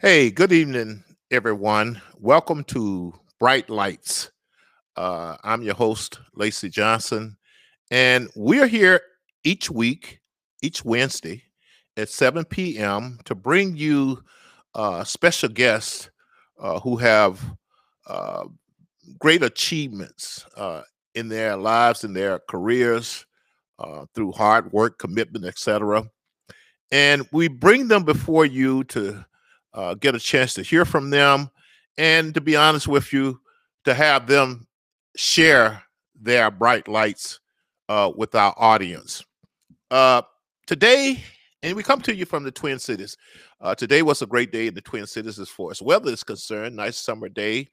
Hey, good evening, everyone. Welcome to Bright Lights. Uh, I'm your host, Lacey Johnson, and we're here each week, each Wednesday at 7 p.m. to bring you uh, special guests uh, who have uh, great achievements uh, in their lives, in their careers, uh, through hard work, commitment, etc. And we bring them before you to uh, get a chance to hear from them, and to be honest with you, to have them share their bright lights uh, with our audience. Uh, today, and we come to you from the Twin Cities. Uh, today was a great day in the Twin Cities as far as weather is concerned. Nice summer day.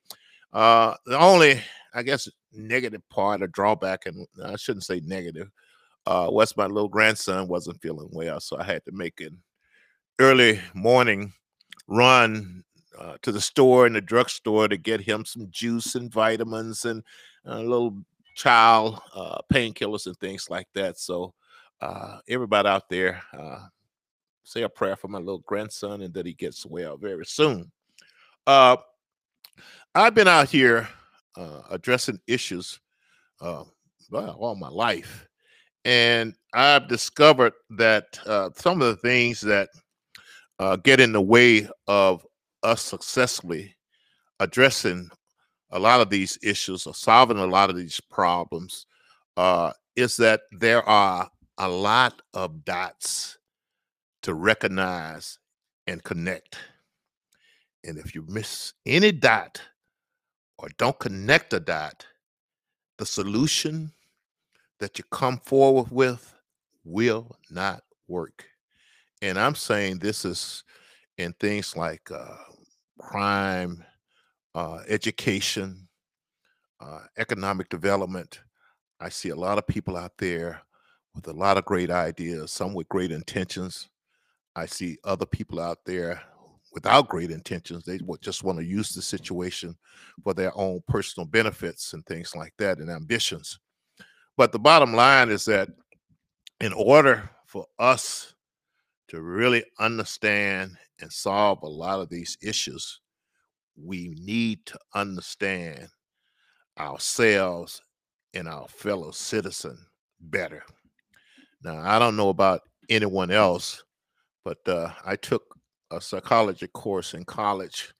Uh, the only, I guess, negative part or drawback, and I shouldn't say negative, uh, was my little grandson wasn't feeling well, so I had to make an early morning run uh, to the store and the drugstore to get him some juice and vitamins and a little child uh, painkillers and things like that. So, uh, everybody out there, uh, say a prayer for my little grandson and that he gets well very soon. Uh, I've been out here uh, addressing issues well, all my life. And I've discovered that some of the things that uh, get in the way of us successfully addressing a lot of these issues or solving a lot of these problems uh, is that there are a lot of dots to recognize and connect. And if you miss any dot or don't connect a dot, the solution that you come forward with will not work. And I'm saying this is in things like uh, crime, uh, education, uh, economic development. I see a lot of people out there with a lot of great ideas, some with great intentions. I see other people out there without great intentions. They just want to use the situation for their own personal benefits and things like that and ambitions. But the bottom line is that in order for us to really understand and solve a lot of these issues, we need to understand ourselves and our fellow citizen better. Now, I don't know about anyone else, but uh, I took a psychology course in college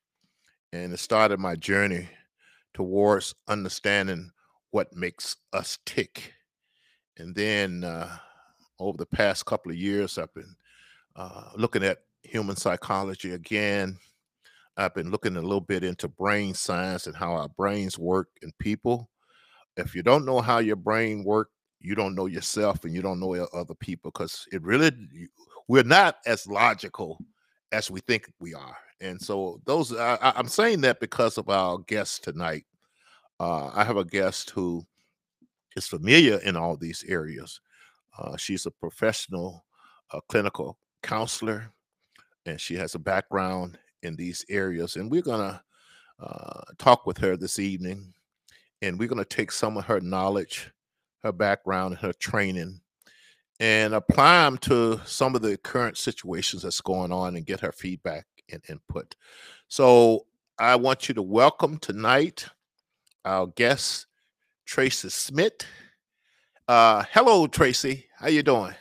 and it started my journey towards understanding what makes us tick. And then uh, over the past couple of years, I've been uh, looking at human psychology again. I've been looking a little bit into brain science and how our brains work in people. If you don't know how your brain works, you don't know yourself and you don't know other people because it really we're not as logical as we think we are. And so those I, am saying that because of our guest tonight. Uh, I have a guest who is familiar in all these areas. Uh, she's a professional uh, clinical counselor, and she has a background in these areas. And we're going to uh, talk with her this evening, and we're going to take some of her knowledge, her background, and her training, and apply them to some of the current situations that's going on and get her feedback and input. So I want you to welcome tonight our guest, Tracy Smith. Uh, hello, Tracy. How you doing?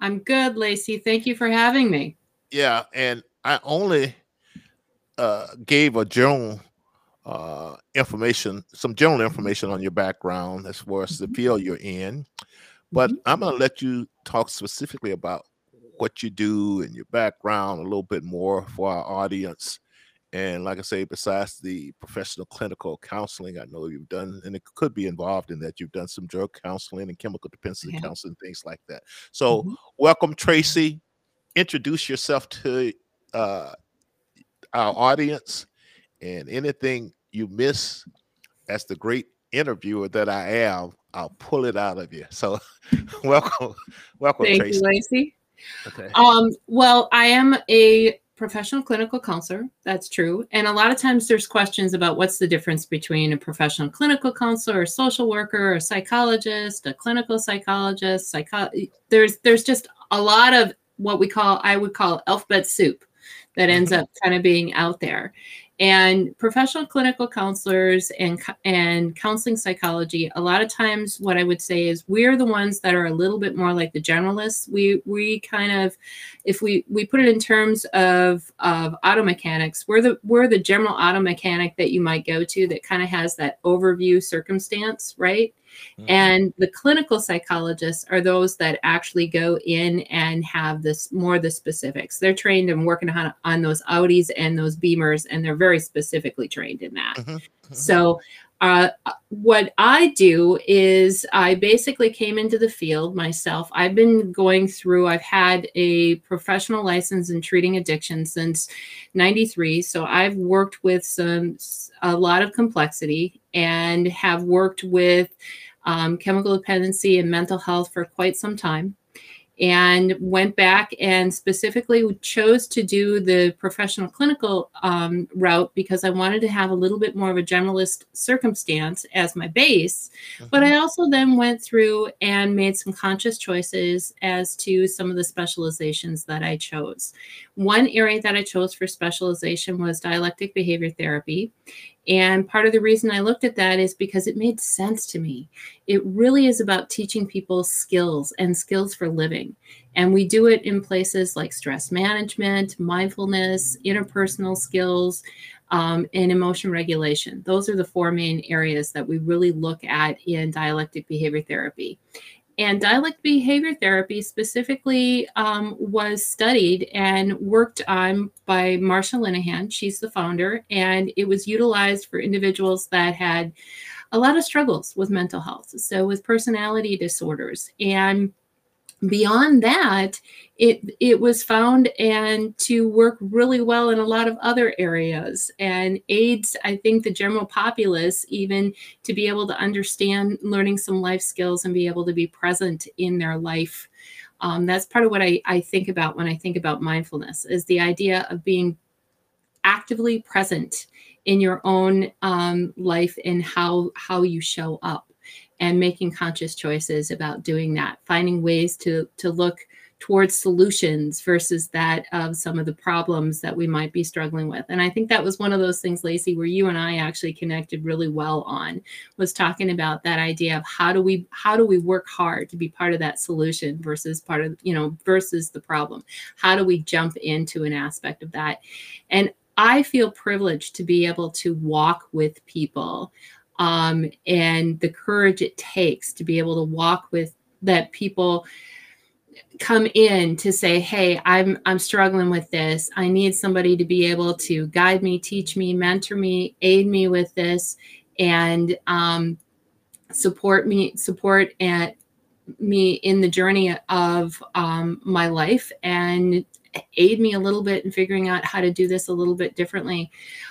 I'm good, Lacey. Thank you for having me. Yeah, and I only uh, gave a general uh, information, some general information on your background as far as the mm-hmm. field you're in, but mm-hmm. I'm going to let you talk specifically about what you do and your background a little bit more for our audience. And like I say, besides the professional clinical counseling, I know you've done, and it could be involved in that, you've done some drug counseling and chemical dependency counseling, things like that. So, mm-hmm. welcome, Tracy. Introduce yourself to uh, our audience and anything you miss as the great interviewer that I am, I'll pull it out of you. So, welcome, welcome, Thank Tracy. you, Lacey. Okay. Um, well, I am a professional clinical counselor. That's true. And a lot of times there's questions about what's the difference between a professional clinical counselor, a social worker, a psychologist, a clinical psychologist, psycho there's there's just a lot of what we call I would call alphabet soup that ends mm-hmm. up kind of being out there. And professional clinical counselors and and counseling psychology, a lot of times what I would say is we're the ones that are a little bit more like the generalists. We we kind of if we we put it in terms of of auto mechanics, we're the we're the general auto mechanic that you might go to that kind of has that overview circumstance, right? Mm-hmm. And the clinical psychologists are those that actually go in and have this more the specifics. They're trained and working on, on those Audis and those Beamers, and they're very specifically trained in that. Mm-hmm. Mm-hmm. So uh, what I do is I basically came into the field myself. I've been going through, I've had a professional license in treating addiction since 93. So I've worked with some, a lot of complexity and have worked with um, chemical dependency and mental health for quite some time and went back and specifically chose to do the professional clinical um, route because I wanted to have a little bit more of a generalist circumstance as my base. Mm-hmm. But I also then went through and made some conscious choices as to some of the specializations that I chose. One area that I chose for specialization was dialectic behavior therapy. And part of the reason I looked at that is because it made sense to me. It really is about teaching people skills and skills for living. And we do it in places like stress management, mindfulness, interpersonal skills, um, and emotion regulation. Those are the four main areas that we really look at in dialectic behavior therapy. And dialect behavior therapy specifically um, was studied and worked on by Marsha Linehan. She's the founder, and it was utilized for individuals that had a lot of struggles with mental health, so with personality disorders. And beyond that it it was found and to work really well in a lot of other areas. And aids i think the general populace even to be able to understand learning some life skills and be able to be present in their life. Um, that's part of what I, I think about when i think about mindfulness is the idea of being actively present in your own um, life and how how you show up and making conscious choices about doing that finding ways to to look towards solutions versus that of some of the problems that we might be struggling with. And i think that was one of those things lacey where you and i actually connected really well on was talking about that idea of how do we how do we work hard to be part of that solution versus part of you know versus the problem? How do we jump into an aspect of that? And I feel privileged to be able to walk with people um, and the courage it takes to be able to walk with that people come in to say hey i'm i'm struggling with this. I need somebody to be able to guide me teach me mentor me aid me with this and um, support me support at me in the journey of um, my life and aid me a little bit in figuring out how to do this a little bit differently.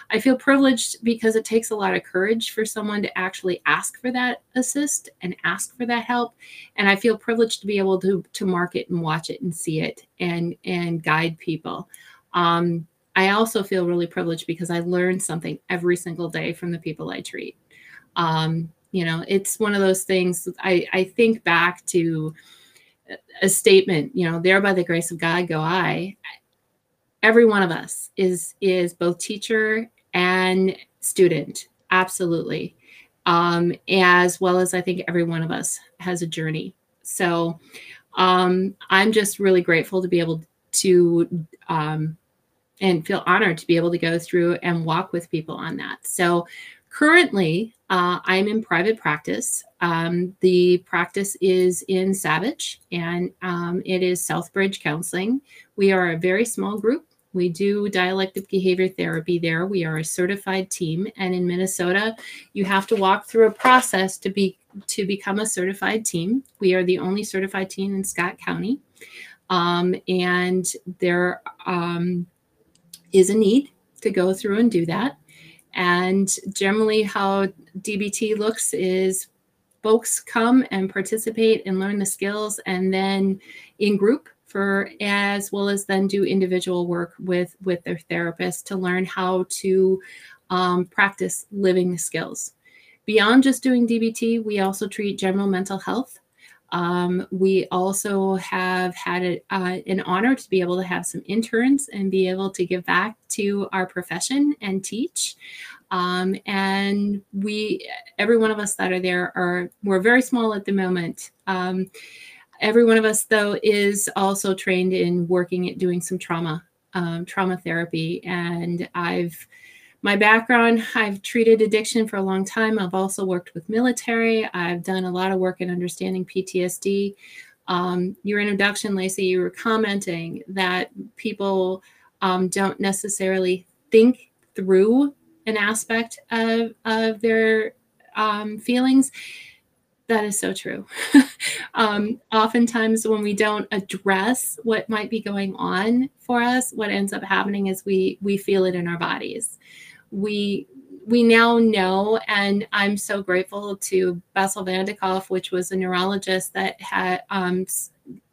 I feel privileged because it takes a lot of courage for someone to actually ask for that assist and ask for that help. And I feel privileged to be able to to market and watch it and see it and and guide people. Um, I also feel really privileged because I learn something every single day from the people I treat. Um, you know, it's one of those things I, I think back to a statement, you know, there by the grace of God go I. Every one of us is is both teacher and student, absolutely. Um, as well as I think every one of us has a journey. So um, I'm just really grateful to be able to um, and feel honored to be able to go through and walk with people on that. So currently, uh, I'm in private practice. Um, the practice is in Savage and um, it is Southbridge Counseling. We are a very small group. We do dialectic behavior therapy there. We are a certified team, and in Minnesota, you have to walk through a process to be to become a certified team. We are the only certified team in Scott County, um, and there um, is a need to go through and do that. And generally, how DBT looks is folks come and participate and learn the skills, and then in group for as well as then do individual work with with their therapist to learn how to um, practice living the skills. Beyond just doing DBT, we also treat general mental health. Um, we also have had a, uh, an honor to be able to have some interns and be able to give back to our profession and teach. Um, and we, every one of us that are there are, we're very small at the moment. Um, every one of us though is also trained in working at doing some trauma, um, trauma therapy. And I've, my background, I've treated addiction for a long time. I've also worked with military. I've done a lot of work in understanding PTSD. Um, your introduction, Lacey, you were commenting that people um, don't necessarily think through an aspect of, of their um, feelings. That is so true. um, oftentimes, when we don't address what might be going on for us, what ends up happening is we we feel it in our bodies. We we now know, and I'm so grateful to Bessel van der Kolk, which was a neurologist that had um,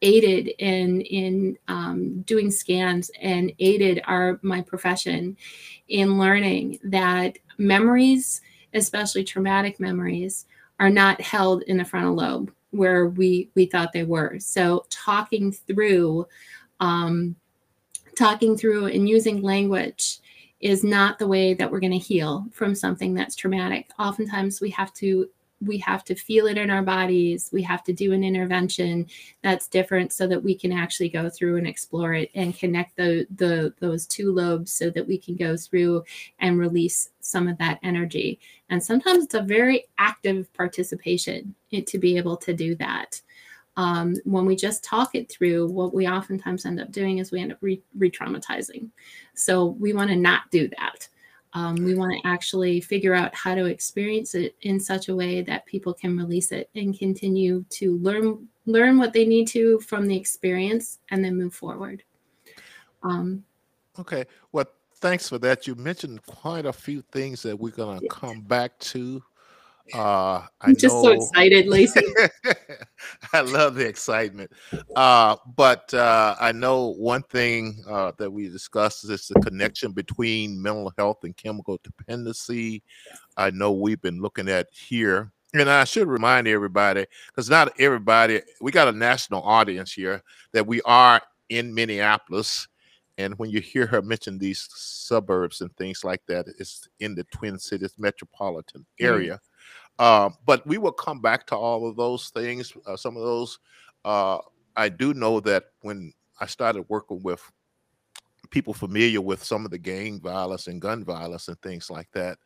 aided in in um, doing scans and aided our my profession in learning that memories, especially traumatic memories, are not held in the frontal lobe where we we thought they were. So talking through, um, talking through and using language is not the way that we're going to heal from something that's traumatic. Oftentimes we have to we have to feel it in our bodies. We have to do an intervention that's different so that we can actually go through and explore it and connect the, the those two lobes so that we can go through and release some of that energy. And sometimes it's a very active participation to be able to do that. Um, when we just talk it through, what we oftentimes end up doing is we end up re traumatizing. So we want to not do that. Um, we want to actually figure out how to experience it in such a way that people can release it and continue to learn learn what they need to from the experience and then move forward. Um, okay. Well, thanks for that. You mentioned quite a few things that we're going to come back to uh, I'm I just know, so excited, Lacey. I love the excitement. Uh, but uh, I know one thing uh, that we discussed is the connection between mental health and chemical dependency. I know we've been looking at here. And I should remind everybody, because not everybody, we got a national audience here, that we are in Minneapolis. And when you hear her mention these suburbs and things like that, it's in the Twin Cities metropolitan mm-hmm. area. Mm-hmm uh, but we will come back to all of those things. Uh, some of those, uh, I do know that when I started working with people familiar with some of the gang violence and gun violence and things like that,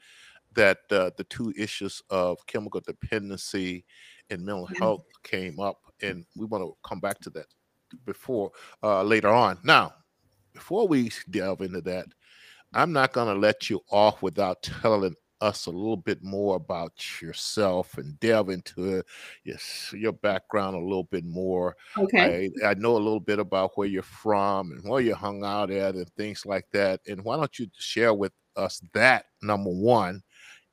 that uh, the two issues of chemical dependency and mental health came up, and we want to come back to that before uh, later on. Now, before we delve into that, I'm not going to let you off without telling us a little bit more about yourself and delve into yes, your background a little bit more. Okay. I, I, know a little bit about where you're from and where you hung out at and things like that. And why don't you share with us that number one,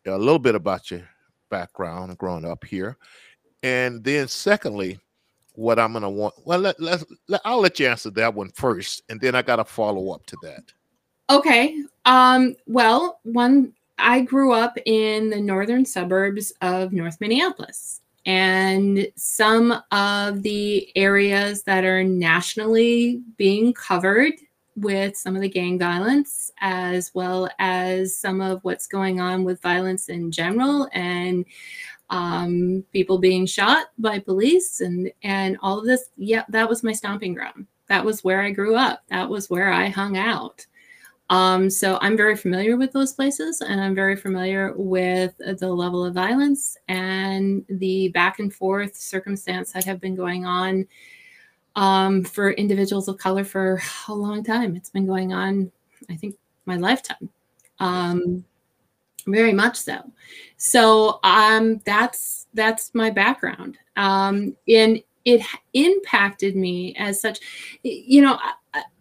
a little bit about your background growing up here. And then secondly, what I'm gonna want. Well, let, let, let I'll let you answer that one first, and then I got to follow up to that. Okay. Um, well, one I grew up in the northern suburbs of North Minneapolis. And some of the areas that are nationally being covered with some of the gang violence, as well as some of what's going on with violence in general and um, people being shot by police and, and all of this. Yeah, that was my stomping ground. That was where I grew up. That was where I hung out. Um, so I'm very familiar with those places and I'm very familiar with the level of violence and the back and forth circumstance that have been going on um, for individuals of color for a long time. It's been going on, I think, my lifetime. Um, very much so. So um, that's that's my background. Um, and it impacted me as such. You know,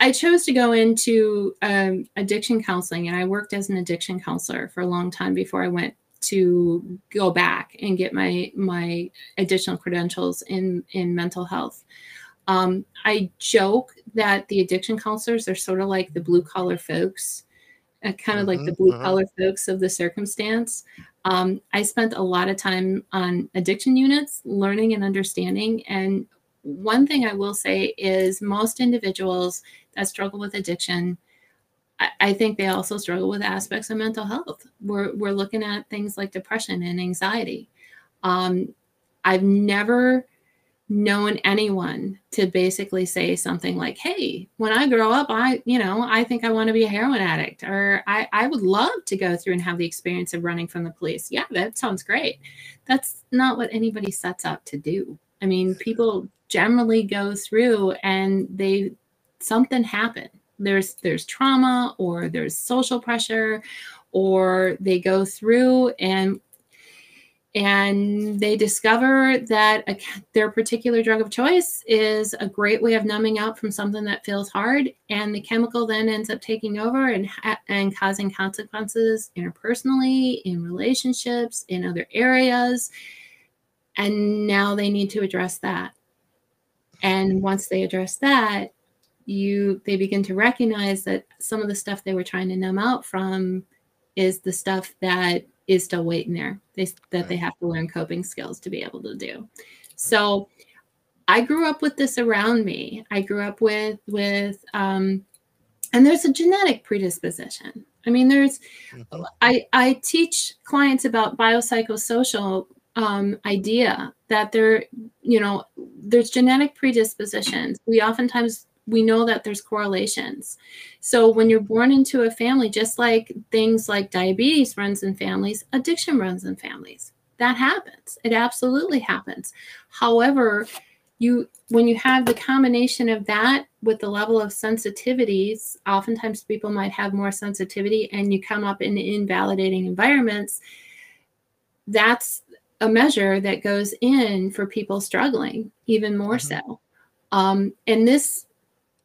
I chose to go into um, addiction counseling, and I worked as an addiction counselor for a long time before I went to go back and get my my additional credentials in in mental health. Um, I joke that the addiction counselors are sort of like the blue collar folks, uh, kind of mm-hmm, like the blue collar mm-hmm. folks of the circumstance. Um, I spent a lot of time on addiction units, learning and understanding. And one thing I will say is most individuals that struggle with addiction, I, I think they also struggle with aspects of mental health. We're, we're looking at things like depression and anxiety. Um, I've never known anyone to basically say something like hey when i grow up i you know i think i want to be a heroin addict or i i would love to go through and have the experience of running from the police yeah that sounds great that's not what anybody sets out to do i mean people generally go through and they something happened there's there's trauma or there's social pressure or they go through and and they discover that a, their particular drug of choice is a great way of numbing out from something that feels hard. And the chemical then ends up taking over and and causing consequences interpersonally in relationships in other areas. And now they need to address that and once they address that you they begin to recognize that some of the stuff they were trying to numb out from is the stuff that is still waiting there they, that they have to learn coping skills to be able to do. So i grew up with this around me. I grew up with with um, and there's a genetic predisposition. I mean there's mm-hmm. i i teach clients about biopsychosocial um, idea that there you know there's genetic predispositions we oftentimes we know that there's correlations. So when you're born into a family, just like things like diabetes runs in families, addiction runs in families. That happens. It absolutely happens. However, you when you have the combination of that with the level of sensitivities, oftentimes people might have more sensitivity and you come up in invalidating environments. That's a measure that goes in for people struggling even more mm-hmm. so. Um, and this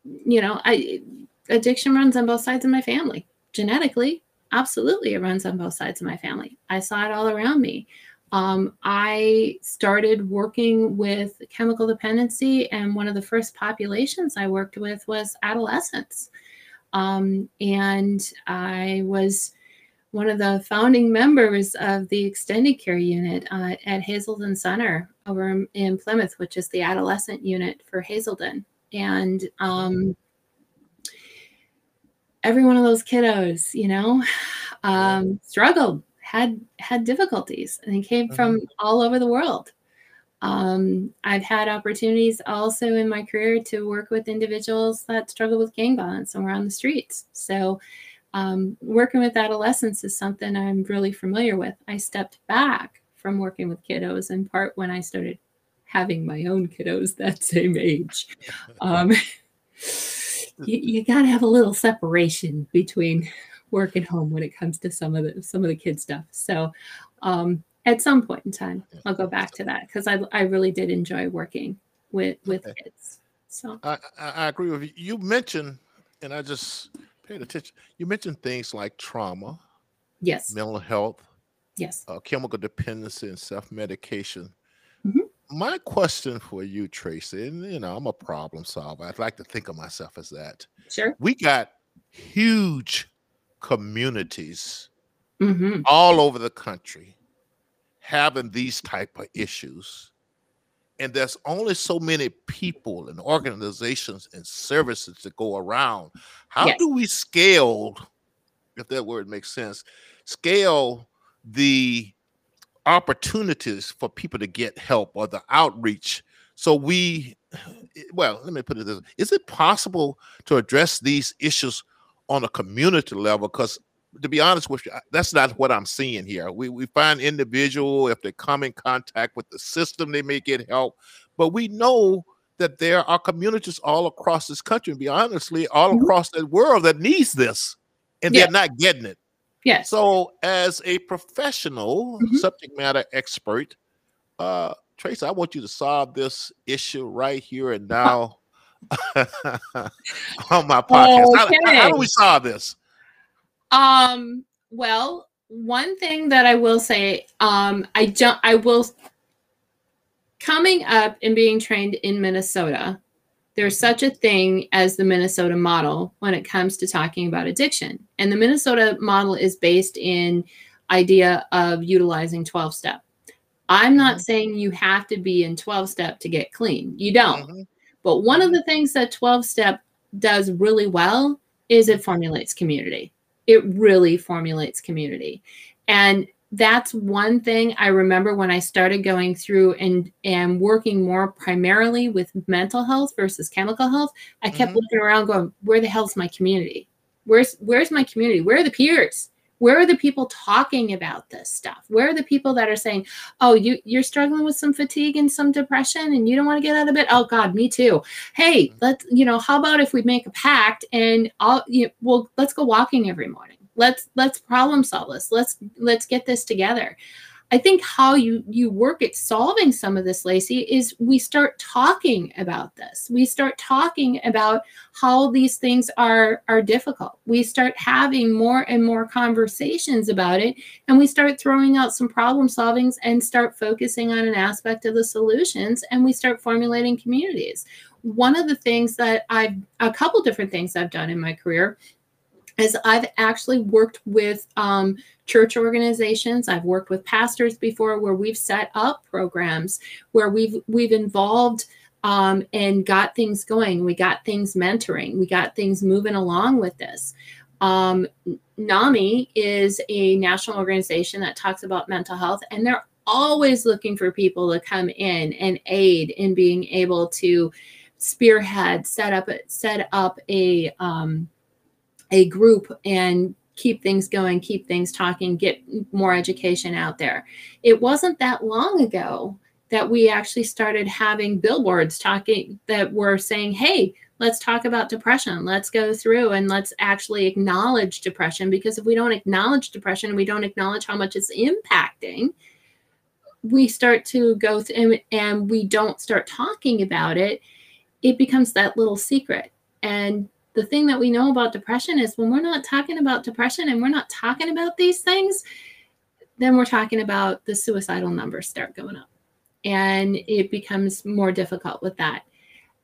you know, I addiction runs on both sides of my family. Genetically, absolutely, it runs on both sides of my family. I saw it all around me. Um, I started working with chemical dependency, and one of the first populations I worked with was adolescents. Um, and I was one of the founding members of the extended care unit uh, at Hazelden Center over in Plymouth, which is the adolescent unit for Hazelden and um, every one of those kiddos, you know, um, struggled, had had difficulties, and they came mm-hmm. from all over the world. Um, I've had opportunities also in my career to work with individuals that struggle with gang violence and were on the streets. So, um, working with adolescents is something I'm really familiar with. I stepped back from working with kiddos in part when I started having my own kiddos that same age. Um, you, you got to have a little separation between work and home when it comes to some of the some of the kid stuff. So um, at some point in time, I'll go back to that because I I really did enjoy working with with okay. kids. So I, I agree with you. You mentioned, and I just paid attention. You mentioned things like trauma, yes, mental health, yes, uh, chemical dependency, and self medication. Mm-hmm my question for you, Tracy, and you know, I'm a problem solver. I'd like to think of myself as that. Sure. We got huge communities mm-hmm. all over the country having these type of issues. And there's only so many people and organizations and services to go around. How yes. do we scale, if that word makes sense, scale the opportunities for people to get help or the outreach. So we, well, let me put it this: Is it possible to address these issues on a community level? Because to be honest with you, that's not what I'm seeing here. We we find individual if they come in contact with the system, they may get help, but we know that there are communities all across this country, and be honestly, all mm-hmm. across the world that needs this, and yeah. they're not getting it. Yes. So, as a professional mm-hmm. subject matter expert, uh, Tracy, I want you to solve this issue right here and now on my podcast. Okay. How, how, do we solve this? Um. Well, one thing that I will say, um, I don't, I will coming up and being trained in Minnesota there's such a thing as the Minnesota model when it comes to talking about addiction. And the Minnesota model is based in idea of utilizing 12 step. I'm not mm-hmm. saying you have to be in 12 step to get clean. You don't. Mm-hmm. But one of mm-hmm. the things that 12 step does really well is it formulates community. It really formulates community. And that's one thing I remember when I started going through and and working more primarily with mental health versus chemical health. I kept mm-hmm. looking around going, where the hell's my community? Where's where's my community? Where are the peers? Where are the people talking about this stuff? Where are the people that are saying oh you you're struggling with some fatigue and some depression and you don't want to get out of bed? Oh god me too. Hey mm-hmm. let's you know how about if we make a pact and i'll you know, well let's go walking every morning. Let's let's problem solve this. Let's let's get this together I think how you you work at solving some of this, Lacey, is we start talking about this. We start talking about how these things are are difficult. We start having more and more conversations about it, and we start throwing out some problem solvings and start focusing on an aspect of the solutions, and we start formulating communities. One of the things that I've a couple different things I've done in my career is I've actually worked with um, church organizations. I've worked with pastors before where we've set up programs where we've we've involved um, and got things going. We got things mentoring. We got things moving along with this. Um, NAMI is a national organization that talks about mental health, and they're always looking for people to come in and aid in being able to spearhead, set up, set up a um, a group and keep things going, keep things talking, get more education out there. It wasn't that long ago that we actually started having billboards talking that were saying, hey, let's talk about depression. Let's go through and let's actually acknowledge depression because if we don't acknowledge depression, we don't acknowledge how much it's impacting, we start to go through and we don't start talking about it, it becomes that little secret. And the thing that we know about depression is when we're not talking about depression and we're not talking about these things, then we're talking about the suicidal numbers start going up. And it becomes more difficult with that.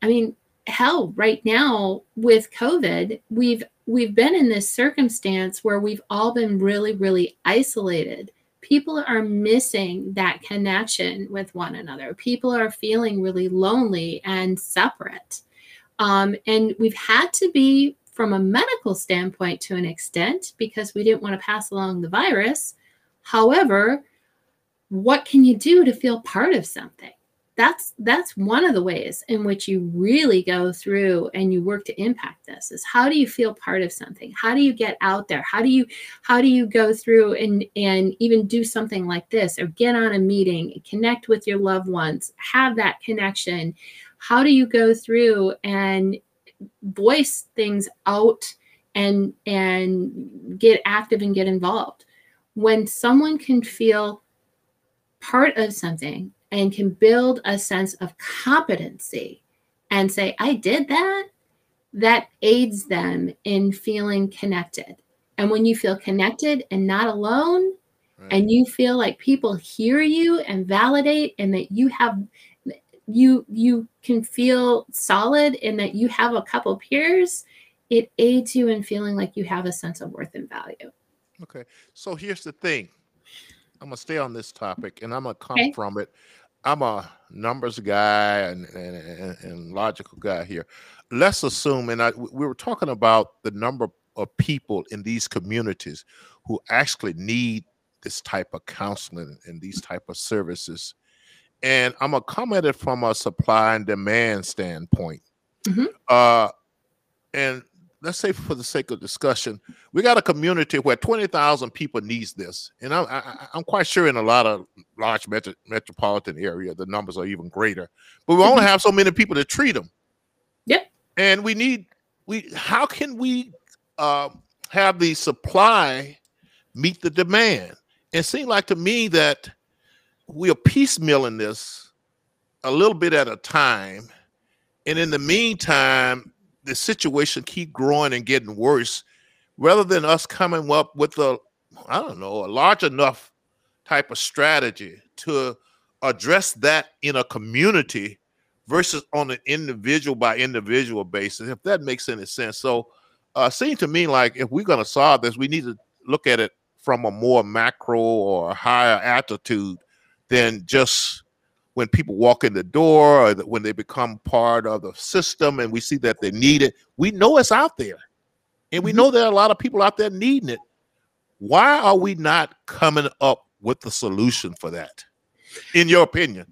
I mean, hell, right now with COVID, we've we've been in this circumstance where we've all been really, really isolated. People are missing that connection with one another. People are feeling really lonely and separate. Um, and we've had to be from a medical standpoint to an extent because we didn't want to pass along the virus. However, what can you do to feel part of something? That's that's one of the ways in which you really go through and you work to impact this is how do you feel part of something? How do you get out there? How do you how do you go through and and even do something like this or get on a meeting, connect with your loved ones, have that connection how do you go through and voice things out and and get active and get involved when someone can feel part of something and can build a sense of competency and say i did that that aids them in feeling connected and when you feel connected and not alone right. and you feel like people hear you and validate and that you have you you can feel solid in that you have a couple peers it aids you in feeling like you have a sense of worth and value. Okay so here's the thing. I'm gonna stay on this topic and i'm gonna come okay. from it. I'm a numbers guy and, and, and logical guy here. Let's assume and I, we were talking about the number of people in these communities who actually need this type of counseling and these type of services and I'm gonna comment it from a supply and demand standpoint. Mm-hmm. Uh, and let's say for the sake of discussion, we got a community where 20,000 people needs this. And I'm, I, am quite sure in a lot of large metro, metropolitan area, the numbers are even greater, but we mm-hmm. only have so many people to treat them. Yep. And we need, we, how can we uh, have the supply meet the demand? It seemed like to me that we are piecemealing this a little bit at a time. And in the meantime, the situation keep growing and getting worse rather than us coming up with a I don't know, a large enough type of strategy to address that in a community versus on an individual by individual basis, if that makes any sense. So uh seems to me like if we're gonna solve this, we need to look at it from a more macro or higher altitude than just when people walk in the door or when they become part of the system and we see that they need it. We know it's out there. And we mm-hmm. know there are a lot of people out there needing it. Why are we not coming up with the solution for that, in your opinion?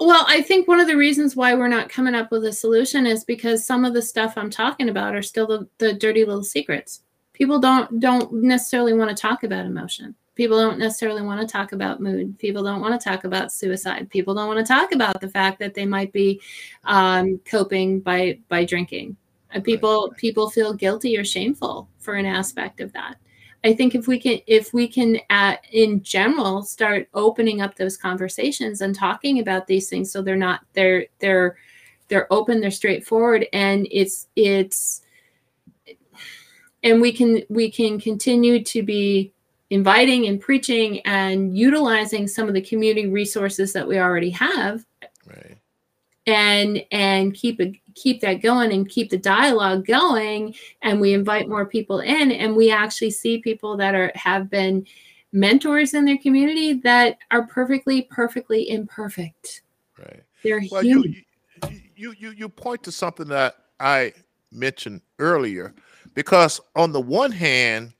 Well, I think one of the reasons why we're not coming up with a solution is because some of the stuff I'm talking about are still the, the dirty little secrets. People don't don't necessarily want to talk about emotion. People don't necessarily want to talk about mood. People don't want to talk about suicide. People don't want to talk about the fact that they might be um, coping by by drinking. And people people feel guilty or shameful for an aspect of that. I think if we can, if we can, uh, in general, start opening up those conversations and talking about these things, so they're not they're they're they're open, they're straightforward, and it's it's, and we can we can continue to be inviting and preaching and utilizing some of the community resources that we already have, right. and and keep it keep that going and keep the dialogue going and we invite more people in and we actually see people that are have been mentors in their community that are perfectly perfectly imperfect right they're well, human. You, you you you point to something that i mentioned earlier because on the one hand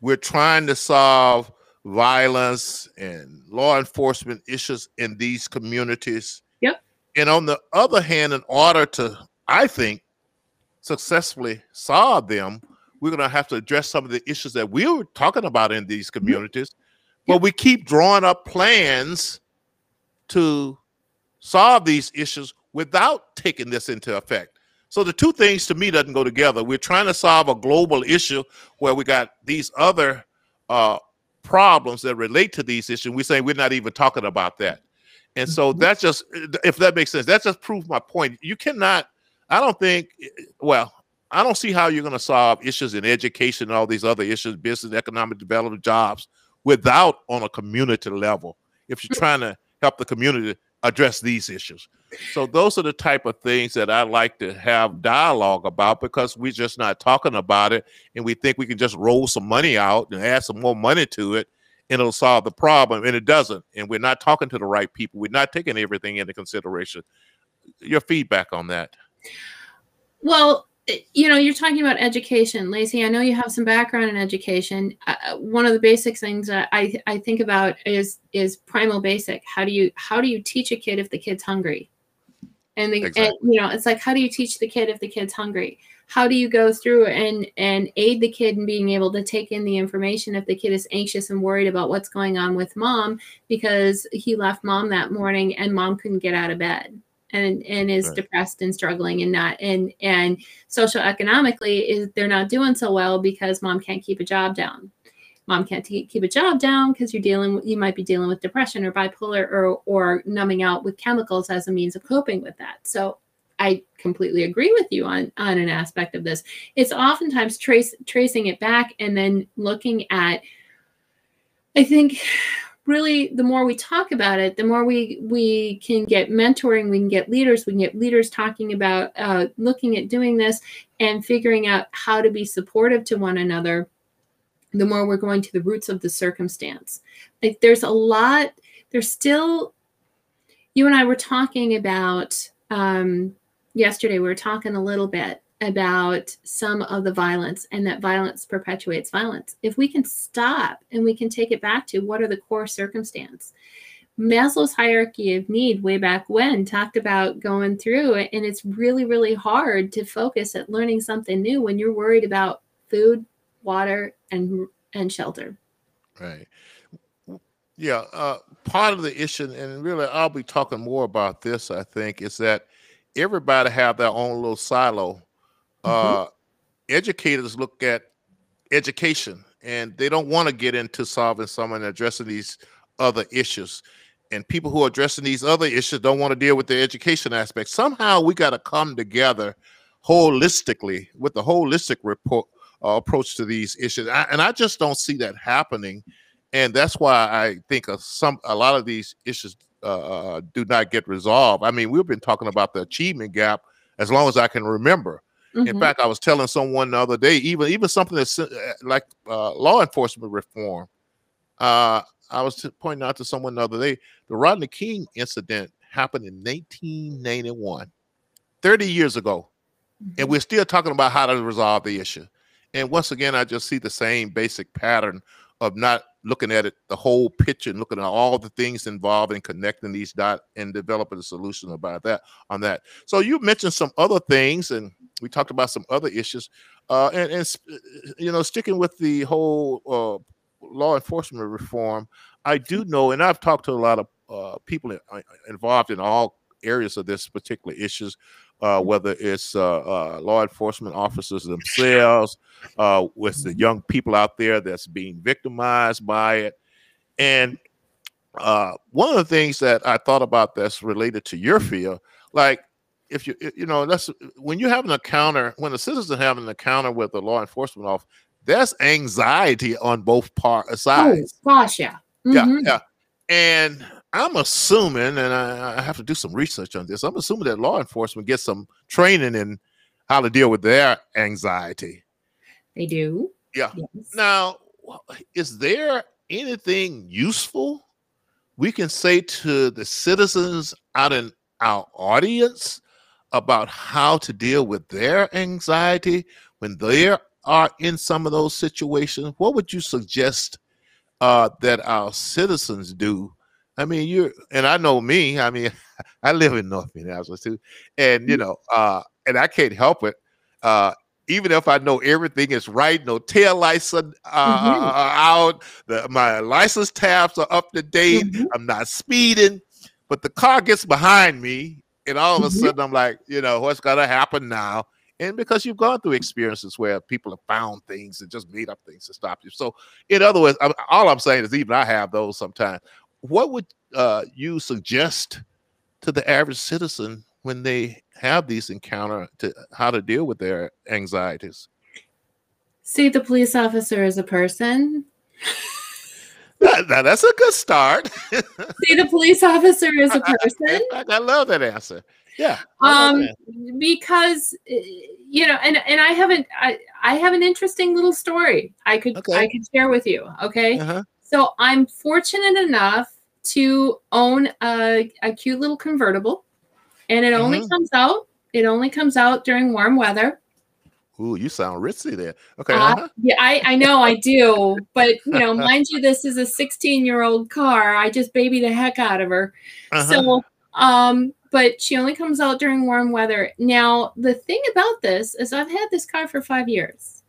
we're trying to solve violence and law enforcement issues in these communities yep and on the other hand in order to I think, successfully solve them, we're going to have to address some of the issues that we were talking about in these mm-hmm. communities. Mm-hmm. But we keep drawing up plans to solve these issues without taking this into effect. So the two things to me doesn't go together. We're trying to solve a global issue where we got these other uh, problems that relate to these issues. We're saying we're not even talking about that. And so mm-hmm. that's just, if that makes sense, that just proves my point. You cannot I don't think, well, I don't see how you're going to solve issues in education and all these other issues, business, economic development, jobs, without on a community level. If you're trying to help the community address these issues. So those are the type of things that I like to have dialogue about because we're just not talking about it and we think we can just roll some money out and add some more money to it and it'll solve the problem and it doesn't. And we're not talking to the right people. We're not taking everything into consideration. Your feedback on that. Well, you know, you're talking about education, Lacey. I know you have some background in education. Uh, uh, one of the basic things I I think about is is primal basic. How do you how do you teach a kid if the kid's hungry? And, the, exactly. and you know, it's like how do you teach the kid if the kid's hungry? How do you go through and and aid the kid in being able to take in the information if the kid is anxious and worried about what's going on with mom because he left mom that morning and mom couldn't get out of bed? And and is right. depressed and struggling and not and and social economically is they're not doing so well because mom can't keep a job down. Mom can't t- keep a job down because you're dealing you might be dealing with depression or bipolar or or numbing out with chemicals as a means of coping with that. So i completely agree with you on on an aspect of this. It's oftentimes trace tracing it back and then looking at i think really the more we talk about it the more we we can get mentoring we can get leaders we can get leaders talking about uh, looking at doing this and figuring out how to be supportive to one another the more we're going to the roots of the circumstance. Like there's a lot there's still you and i were talking about um, yesterday we were talking a little bit about some of the violence and that violence perpetuates violence. If we can stop and we can take it back to what are the core circumstance. Maslow's hierarchy of need way back when talked about going through it and it's really really hard to focus at learning something new when you're worried about food, water and and shelter. Right. Yeah, uh, part of the issue and really I'll be talking more about this I think is that everybody have their own little silo mm-hmm. uh, educators look at education and they don't want to get into solving some and addressing these other issues. And people who are addressing these other issues don't want to deal with the education aspect. Somehow we got to come together holistically with the holistic report uh, approach to these issues. I, and I just don't see that happening. And that's why I think some a lot of these issues uh, uh do not get resolved. I mean, we've been talking about the achievement gap as long as I can remember. Mm-hmm. In fact, I was telling someone the other day, even even something that's uh, like uh, law enforcement reform. Uh, I was pointing out to someone the other day the Rodney King incident happened in 1991, 30 years ago. Mm-hmm. And we're still talking about how to resolve the issue. And once again, I just see the same basic pattern of not looking at it the whole picture and looking at all the things involved in connecting these dots and developing a solution about that on that. So you mentioned some other things, and we talked about some other issues, uh, and, and you know, sticking with the whole uh, law enforcement reform. I do know, and I've talked to a lot of uh, people uh, involved in all areas of this particular issues uh, whether it's uh, uh, law enforcement officers themselves, uh, with the young people out there that's being victimized by it. And uh, one of the things that I thought about that's related to your field, like if you you know that's when you have an encounter when a citizen have an encounter with a law enforcement officer, that's anxiety on both part oh, sides. Oh, gosh, yeah, mm-hmm. yeah, yeah, and I'm assuming, and I, I, have to do some research on this. I'm assuming that law enforcement gets some training in how to deal with their anxiety. They do. Yeah. Yes. Now, is there anything useful we can say to the citizens out in our audience about how to deal with their anxiety when they are in some of those situations? What would you suggest uh, that our citizens do I mean, you're and I know me. I mean, I live in North Minneapolis too, and you mm-hmm. know, uh, and I can't help it. Uh, even if I know everything is right, no tail lights are, uh, mm-hmm. out, the, my license tabs are up to date. Mm-hmm. I'm not speeding, but the car gets behind me, and all of a mm-hmm. sudden I'm like, you know, what's gonna happen now? And because you've gone through experiences where people have found things and just made up things to stop you. So, in other words, I'm, all I'm saying is even I have those sometimes what would uh, you suggest to the average citizen when they have these encounter to how to deal with their anxieties? See the police officer as a person. Now, that's a good start. See the police officer as a person. I, I, I love that answer. Yeah. Um, because eh, you know, and and I haven't. I I have an interesting little story I could okay. I could share with you. Okay. Uh-huh. So I'm fortunate enough to own a, a cute little convertible, and it only mm-hmm. comes out. It only comes out during warm weather. Ooh, you sound ritzy there. Okay. Uh, uh-huh. Yeah, I, I know I do. But, you know, mind you, this is a 16 year old car. I just baby the heck out of her. Uh-huh. So, um, but she only comes out during warm weather. Now, the thing about this is I've had this car for five years.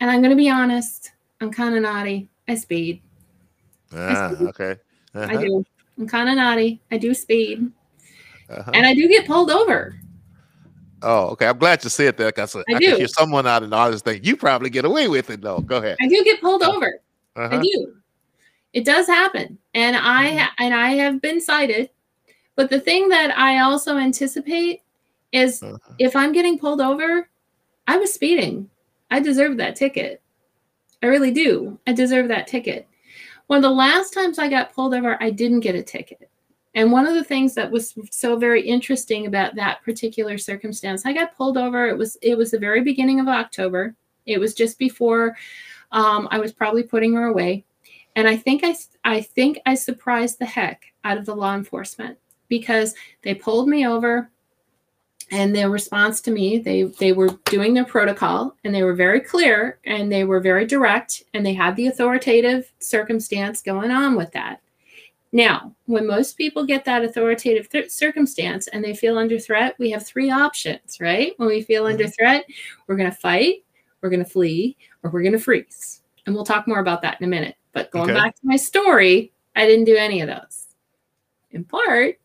And I'm going to be honest, I'm kind of naughty. I speed. Ah, I okay. Uh-huh. I do. I'm kind of naughty. I do speed. Uh-huh. And I do get pulled over. Oh, okay. I'm glad you said that because I, I, I can hear someone out in the audience think you probably get away with it though. Go ahead. I do get pulled uh-huh. over. Uh-huh. I do. It does happen. And I mm-hmm. and I have been cited. But the thing that I also anticipate is uh-huh. if I'm getting pulled over, I was speeding. I deserve that ticket. I really do. I deserve that ticket. One of the last times I got pulled over, I didn't get a ticket. And one of the things that was so very interesting about that particular circumstance, I got pulled over. It was it was the very beginning of October. It was just before um, I was probably putting her away, and I think I I think I surprised the heck out of the law enforcement because they pulled me over and their response to me they they were doing their protocol and they were very clear and they were very direct and they had the authoritative circumstance going on with that. Now when most people get that authoritative th- circumstance and they feel under threat we have three options right? When we feel under mm-hmm. threat we're going to fight we're going to flee or we're going to freeze. And we'll talk more about that in a minute. But going okay. back to my story i didn't do any of those. In part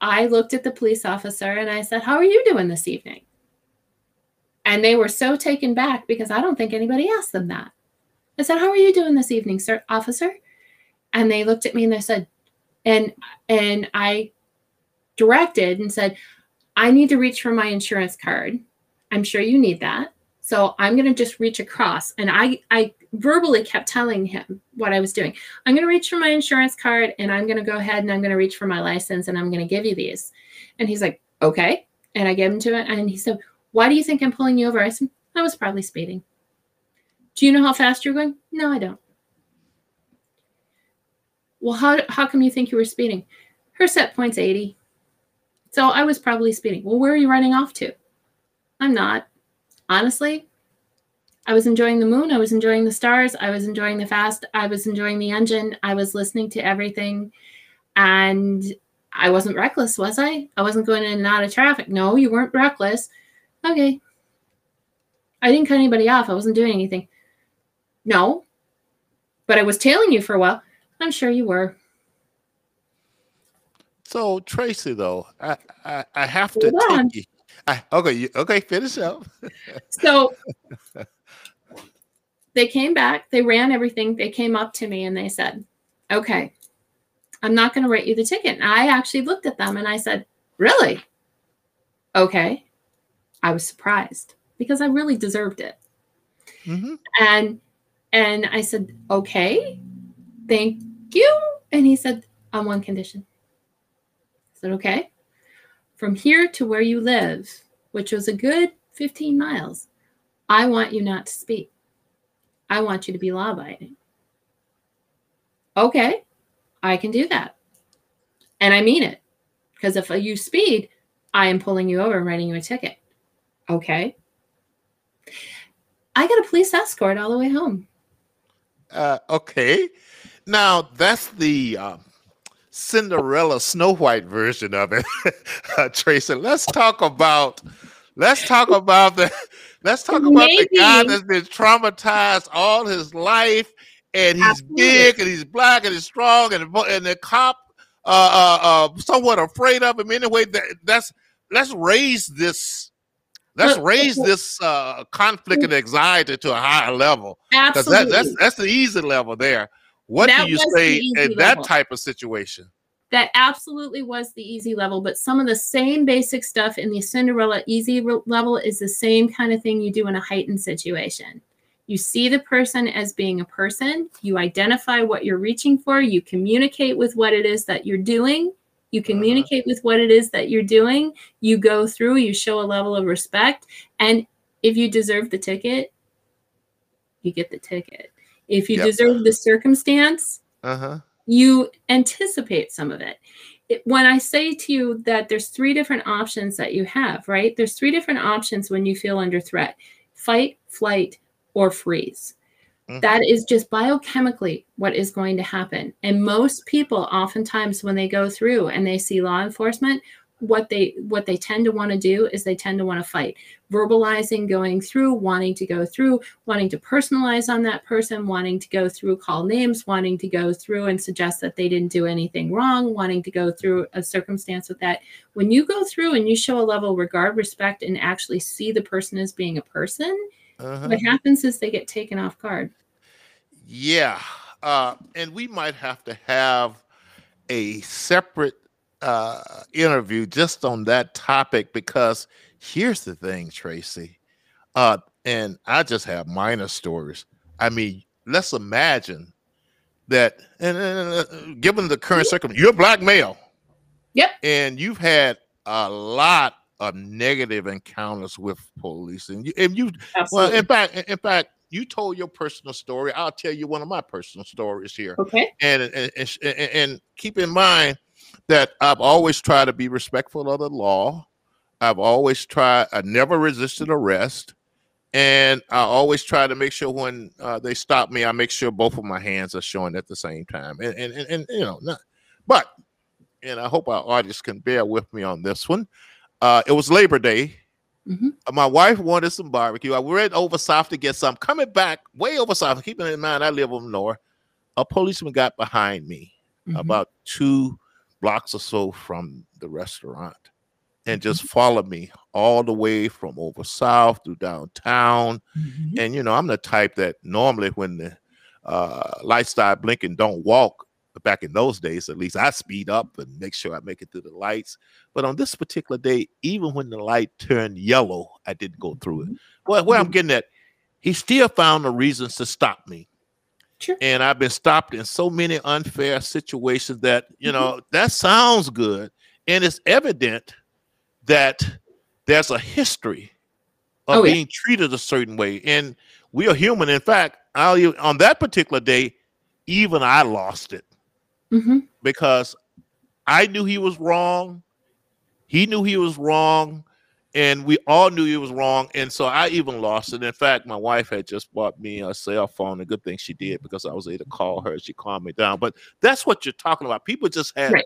I looked at the police officer and I said, How are you doing this evening? And they were so taken back because I don't think anybody asked them that. I said, How are you doing this evening, sir, officer? And they looked at me and they said, and and I directed and said, I need to reach for my insurance card. I'm sure you need that. So I'm going to just reach across. And I, I verbally kept telling him what I was doing. I'm going to reach for my insurance card and I'm going to go ahead and I'm going to reach for my license and I'm going to give you these. And he's like, okay. And I gave him to it. And he said, why do you think I'm pulling you over? I said, I was probably speeding. Do you know how fast you're going? No, I don't. Well, how, how come you think you were speeding? Her set point's 80. So I was probably speeding. Well, where are you running off to? I'm not. Honestly, I was enjoying the moon. I was enjoying the stars. I was enjoying the fast. I was enjoying the engine. I was listening to everything. And I wasn't reckless, was I? I wasn't going in and out of traffic. No, you weren't reckless. Okay. I didn't cut anybody off. I wasn't doing anything. No. But I was tailing you for a while. I'm sure you were. So Tracy, though, I I, I have to take you. Okay, you, okay, finish up. so they came back. They ran everything. They came up to me and they said, "Okay, I'm not going to write you the ticket." And I actually looked at them and I said, "Really? Okay." I was surprised because I really deserved it. Mm-hmm. And and I said, "Okay, thank you." And he said, "On one condition." I said, "Okay." From here to where you live, which was a good 15 miles, I want you not to speak. I want you to be law abiding. Okay, I can do that. And I mean it. Because if you speed, I am pulling you over and writing you a ticket. Okay. I got a police escort all the way home. Uh, okay. Now that's the uh, Cinderella Snow White version of it, uh, Tracy. Let's talk about let's talk about the let's talk about Maybe. the guy that's been traumatized all his life, and he's Absolutely. big and he's black and he's strong, and and the cop uh, uh, uh somewhat afraid of him anyway. That, that's let's raise this let's raise this uh, conflict and anxiety to a higher level. Absolutely, that, that's that's the easy level there. What that do you say in that type of situation? That absolutely was the easy level, but some of the same basic stuff in the Cinderella easy level is the same kind of thing you do in a heightened situation. You see the person as being a person, you identify what you're reaching for, you communicate with what it is that you're doing, you uh-huh. communicate uh-huh. with what it is that you're doing, you go through, you show a level of respect, and if you deserve the ticket, you get the ticket. If you yep. deserve the circumstance, uh-huh. you anticipate some of it. it. When I say to you that there's three different options that you have, right? There's three different options when you feel under threat fight, flight, or freeze. Mm-hmm. That is just biochemically what is going to happen. And most people, oftentimes, when they go through and they see law enforcement, what they what they tend to want to do is they tend to want to fight. Verbalizing going through wanting to go through wanting to personalize on that person wanting to go through call names wanting to go through and suggest that they didn't do anything wrong wanting to go through a circumstance with that. When you go through and you show a level of regard respect and actually see the person as being a person uh-huh. what happens is they get taken off guard. Yeah uh, and we might have to have a separate uh, interview just on that topic because here's the thing, Tracy. Uh, and I just have minor stories. I mean, let's imagine that, and, uh, given the current circumstance, you're black male. Yep. And you've had a lot of negative encounters with police, and you, and you, well, in fact, in fact, you told your personal story. I'll tell you one of my personal stories here. Okay. And and, and, and keep in mind that I've always tried to be respectful of the law. I've always tried, I never resisted arrest. And I always try to make sure when uh, they stop me, I make sure both of my hands are showing at the same time. And, and, and, and you know, not, but, and I hope our audience can bear with me on this one. Uh, it was Labor Day. Mm-hmm. Uh, my wife wanted some barbecue. I went over south to get some. Coming back way over south, keeping in mind I live up north, a policeman got behind me mm-hmm. about two blocks or so from the restaurant and just mm-hmm. follow me all the way from over south through downtown. Mm-hmm. And you know, I'm the type that normally when the uh, lights start blinking, don't walk. But back in those days, at least I speed up and make sure I make it through the lights. But on this particular day, even when the light turned yellow, I didn't go through it. Mm-hmm. Well, where I'm mm-hmm. getting at, he still found the reasons to stop me. Sure. And I've been stopped in so many unfair situations that, you know, mm-hmm. that sounds good. And it's evident that there's a history of oh, being yeah. treated a certain way. And we are human. In fact, I'll, on that particular day, even I lost it. mm-hmm. because I knew he was wrong. He knew he was wrong, and we all knew it was wrong. And so I even lost it. In fact, my wife had just bought me a cell phone. A good thing she did because I was able to call her. She calmed me down. But that's what you're talking about. People just had right.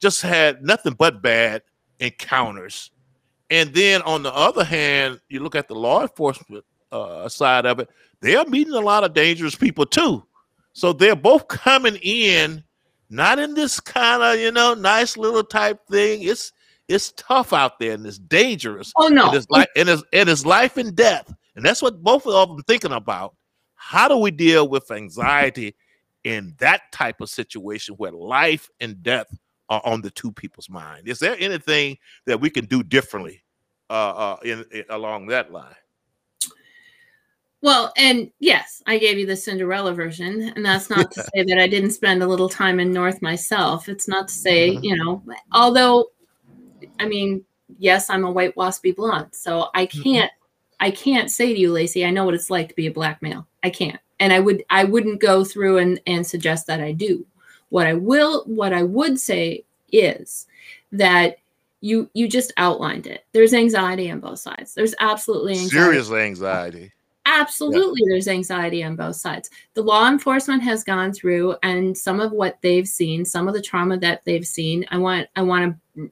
just had nothing but bad encounters. And then on the other hand, you look at the law enforcement uh, side of it, they're meeting a lot of dangerous people too. So they're both coming in, not in this kind of you know nice little type thing. It's it's tough out there and it's dangerous. Oh no, it is like it's and it's life and death, and that's what both of them thinking about. How do we deal with anxiety in that type of situation where life and death are on the two people's mind? Is there anything that we can do differently uh, uh, in, in along that line? Well, and yes, I gave you the Cinderella version, and that's not to say that I didn't spend a little time in North myself. It's not to say, mm-hmm. you know, although, I mean, yes, I'm a white waspy blonde, so I mm-hmm. can't, mm-hmm. I can't say to you, Lacey, I know what it's like to be a black male. I can't, and I would, I wouldn't go through and and suggest that I do. What I will, what I would say is that you you just outlined it. There's anxiety on both sides. There's absolutely anxiety. serious anxiety Absolutely, yeah. there's anxiety on both sides. The law enforcement has gone through, and some of what they've seen, some of the trauma that they've seen. I want, I want to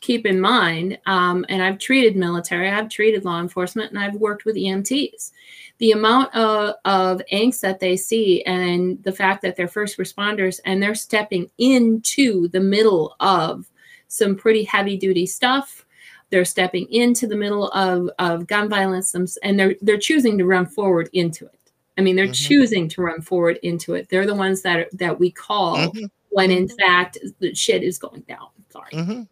keep in mind. Um, and I've treated military, I've treated law enforcement, and I've worked with EMTs. The amount of, of angst that they see, and the fact that they're first responders, and they're stepping into the middle of some pretty heavy duty stuff they're stepping into the middle of, of gun violence and they're they're choosing to run forward into it. I mean, they're mm-hmm. choosing to run forward into it. They're the ones that are, that we call mm-hmm. when in fact the shit is going down. Sorry. Mm-hmm.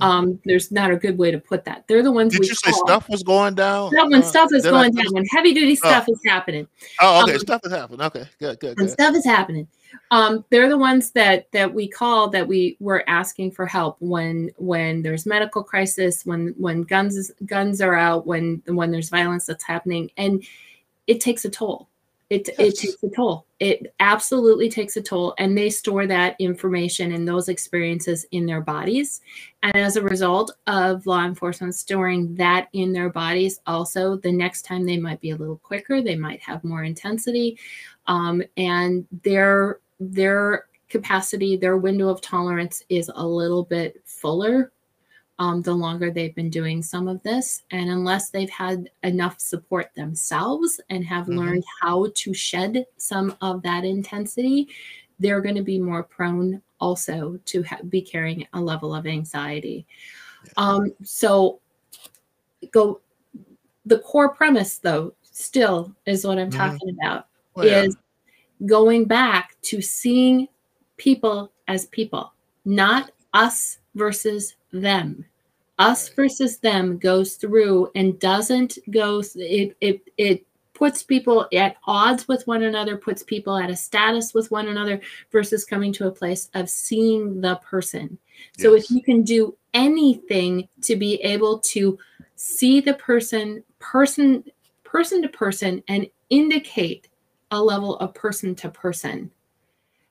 Um, there's not a good way to put that. They're the ones. Did you say stuff was going down? That when uh, stuff is going I, down, when heavy duty oh. stuff oh. is happening. Oh, okay, um, stuff is happening. Okay, good, good. good. stuff is happening um, they're the ones that that we call that we were asking for help when when there's medical crisis when when guns guns are out when when there's violence that's happening and it takes a toll it, yes. it takes a toll. It absolutely takes a toll and they store that information and those experiences in their bodies. And as a result of law enforcement storing that in their bodies also the next time they might be a little quicker they might have more intensity. Um, and their their capacity, their window of tolerance is a little bit fuller um, the longer they've been doing some of this. And unless they've had enough support themselves and have mm-hmm. learned how to shed some of that intensity, they're going to be more prone also to ha- be carrying a level of anxiety. Um, so, go. The core premise, though, still is what I'm mm-hmm. talking about. Oh, is going back to seeing people as people, not us versus them. Us versus them goes through and doesn't go it it it puts people at odds with one another, puts people at a status with one another versus coming to a place of seeing the person. Yes. So if you can do anything to be able to see the person person person to person and indicate a level of person to person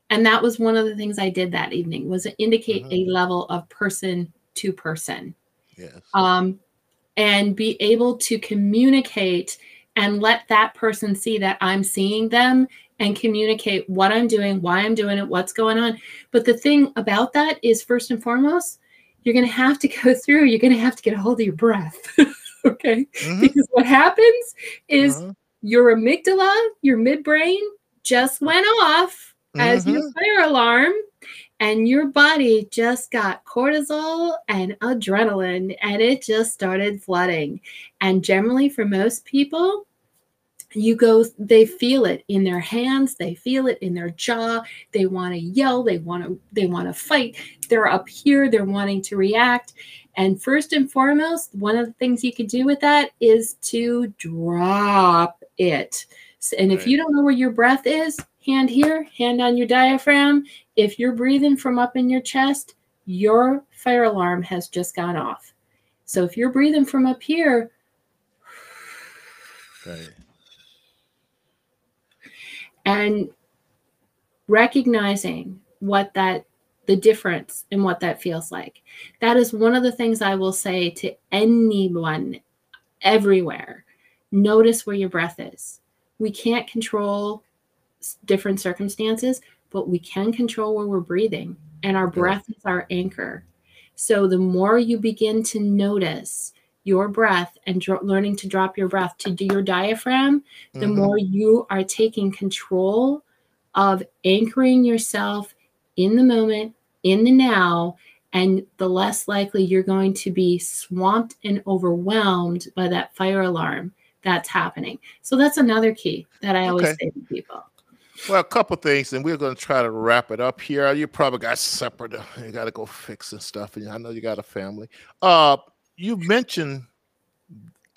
and that was one of the things i did that evening was indicate mm-hmm. a level of person to person yes. um, and be able to communicate and let that person see that i'm seeing them and communicate what i'm doing why i'm doing it what's going on but the thing about that is first and foremost you're going to have to go through you're going to have to get a hold of your breath okay mm-hmm. because what happens is mm-hmm your amygdala, your midbrain just went off mm-hmm. as your mm-hmm. fire alarm and your body just got cortisol and adrenaline and it just started flooding. And generally, for most people, you go they feel it in their hands they feel it in their jaw they want to yell they want to they want to fight they're up here they're wanting to react and first and foremost one of the things you can do with that is to drop it. And if you don't know where your breath is, hand here, hand on your diaphragm. If you're breathing from up in your chest, your fire alarm has just gone off. So if you're breathing from up here, right. and recognizing what that the difference in what that feels like. That is one of the things I will say to anyone everywhere. Notice where your breath is. We can't control different circumstances, but we can control where we're breathing, and our breath is our anchor. So the more you begin to notice your breath and dro- learning to drop your breath to do your diaphragm, the mm-hmm. more you are taking control of anchoring yourself in the moment, in the now, and the less likely you're going to be swamped and overwhelmed by that fire alarm that's happening. So that's another key that I always okay. say to people. Well, a couple things, and we're going to try to wrap it up here. You probably got separate. You got to go fix and stuff, and I know you got a family. Uh, you mentioned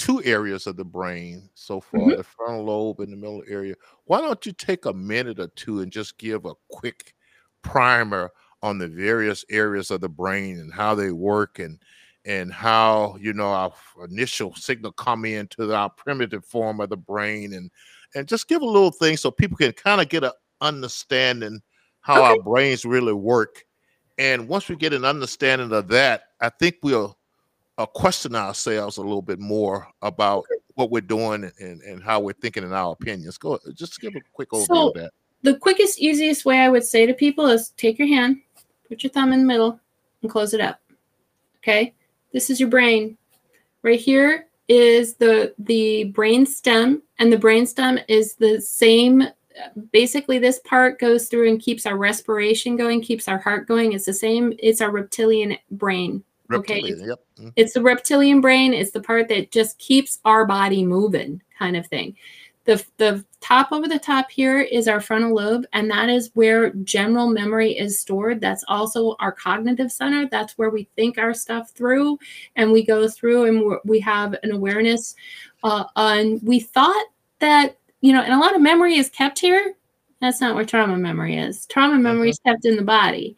two areas of the brain so far mm-hmm. the frontal lobe and the middle area why don't you take a minute or two and just give a quick primer on the various areas of the brain and how they work and and how you know our initial signal come into our primitive form of the brain and and just give a little thing so people can kind of get an understanding how okay. our brains really work and once we get an understanding of that i think we'll uh, question ourselves a little bit more about what we're doing and, and how we're thinking in our opinions. Go just give a quick overview so, of that. The quickest, easiest way I would say to people is take your hand, put your thumb in the middle, and close it up. Okay, this is your brain. Right here is the the brain stem, and the brain stem is the same. Basically, this part goes through and keeps our respiration going, keeps our heart going. It's the same. It's our reptilian brain Reptilian, okay. Yep. Mm-hmm. It's the reptilian brain. It's the part that just keeps our body moving, kind of thing. The, the top over the top here is our frontal lobe, and that is where general memory is stored. That's also our cognitive center. That's where we think our stuff through, and we go through and we have an awareness. Uh, and we thought that, you know, and a lot of memory is kept here. That's not where trauma memory is. Trauma memory mm-hmm. is kept in the body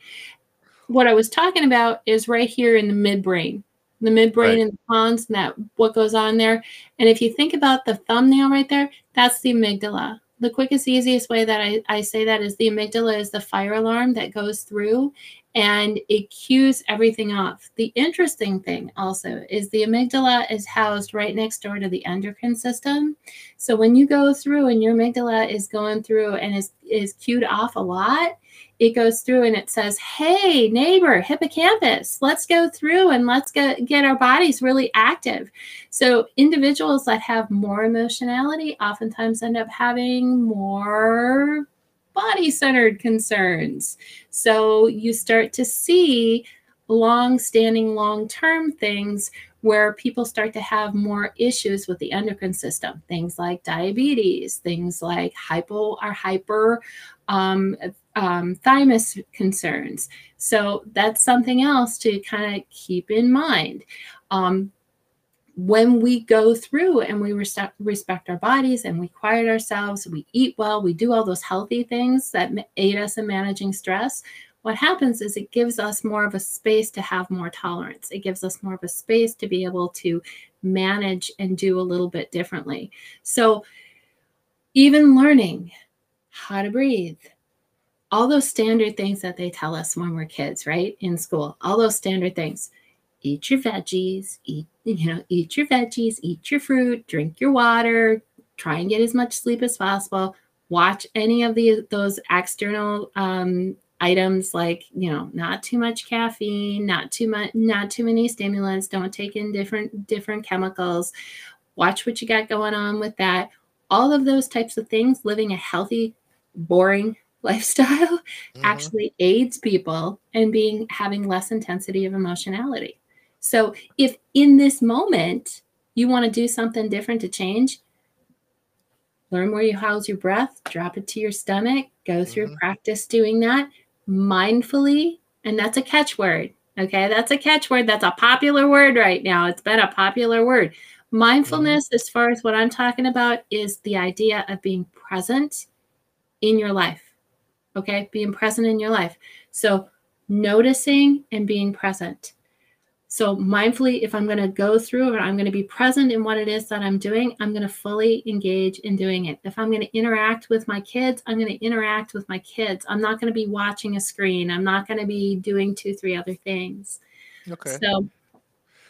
what I was talking about is right here in the midbrain, the midbrain right. and the pons, and that what goes on there. And if you think about the thumbnail right there, that's the amygdala. The quickest, easiest way that I, I say that is the amygdala is the fire alarm that goes through and it cues everything off. The interesting thing also is the amygdala is housed right next door to the endocrine system. So when you go through and your amygdala is going through and is, is cued off a lot, it goes through and it says, Hey, neighbor, hippocampus, let's go through and let's get, get our bodies really active. So, individuals that have more emotionality oftentimes end up having more body centered concerns. So, you start to see long standing, long term things where people start to have more issues with the endocrine system things like diabetes things like hypo or hyper um, um, thymus concerns. So that's something else to kind of keep in mind. Um, when we go through and we respect, our bodies and we quiet ourselves, we eat well, we do all those healthy things that aid us in managing stress. What happens is it gives us more of a space to have more tolerance. It gives us more of a space to be able to manage and do a little bit differently. So, even learning how to breathe, all those standard things that they tell us when we're kids, right? In school, all those standard things. Eat your veggies, eat, you know, eat your veggies, eat your fruit, drink your water, try and get as much sleep as possible. Watch any of the those external um, items like you know not too much caffeine not too much not too many stimulants don't take in different different chemicals watch what you got going on with that all of those types of things living a healthy boring lifestyle mm-hmm. actually aids people in being having less intensity of emotionality. So if in this moment you want to do something different to change, learn where you house your breath, drop it to your stomach, go through mm-hmm. practice doing that mindfully. And that's a catchword. Okay. That's a catchword. That's a popular word right now. It's been a popular word. Mindfulness, mm-hmm. as far as what I'm talking about, is the idea of being present in your life okay being present in your life so noticing and being present So, mindfully, if I'm going to go through it, I'm going to be present in what it is that I'm doing, I'm going to fully engage in doing it. If I'm going to interact with my kids, I'm going to interact with my kids. I'm not going to be watching a screen. I'm not going to be doing two, three other things. Okay. So,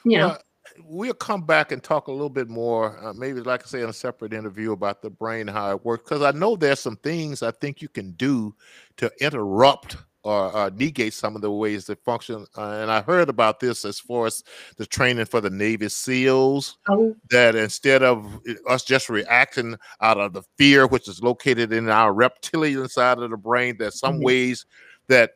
you know. Well, we'll come back and talk a little bit more, uh, maybe like I say in a separate interview about the brain, how it works, because I know there's some things I think you can do to interrupt or uh, negate some of the ways that function. Uh, and I heard about this as far as the training for the Navy SEALs. Oh. That instead of us just reacting out of the fear, which is located in our reptilian side of the brain, there's some mm-hmm. ways that,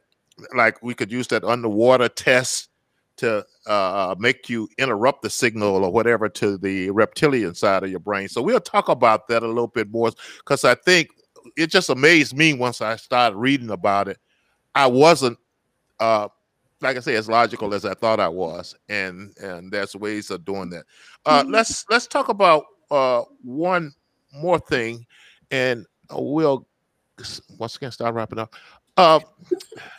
like, we could use that underwater test to uh, make you interrupt the signal or whatever to the reptilian side of your brain. So we'll talk about that a little bit more because I think it just amazed me once I started reading about it I wasn't uh like I say, as logical as I thought I was, and and there's ways of doing that. Uh, mm-hmm. Let's let's talk about uh, one more thing, and we'll once again start wrapping up. Uh,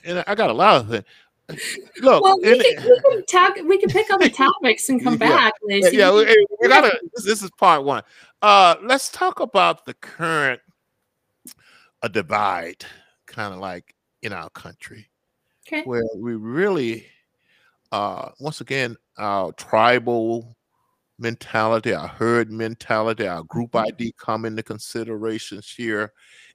and I got a lot of things. Look, well, we, can, we can talk. We can pick other topics and come yeah, back. Lacey. Yeah, we, we gotta. This, this, is part one. Uh, let's talk about the current a divide, kind of like in our country okay. where we really uh once again our tribal mentality our herd mentality our group mm-hmm. id come into considerations here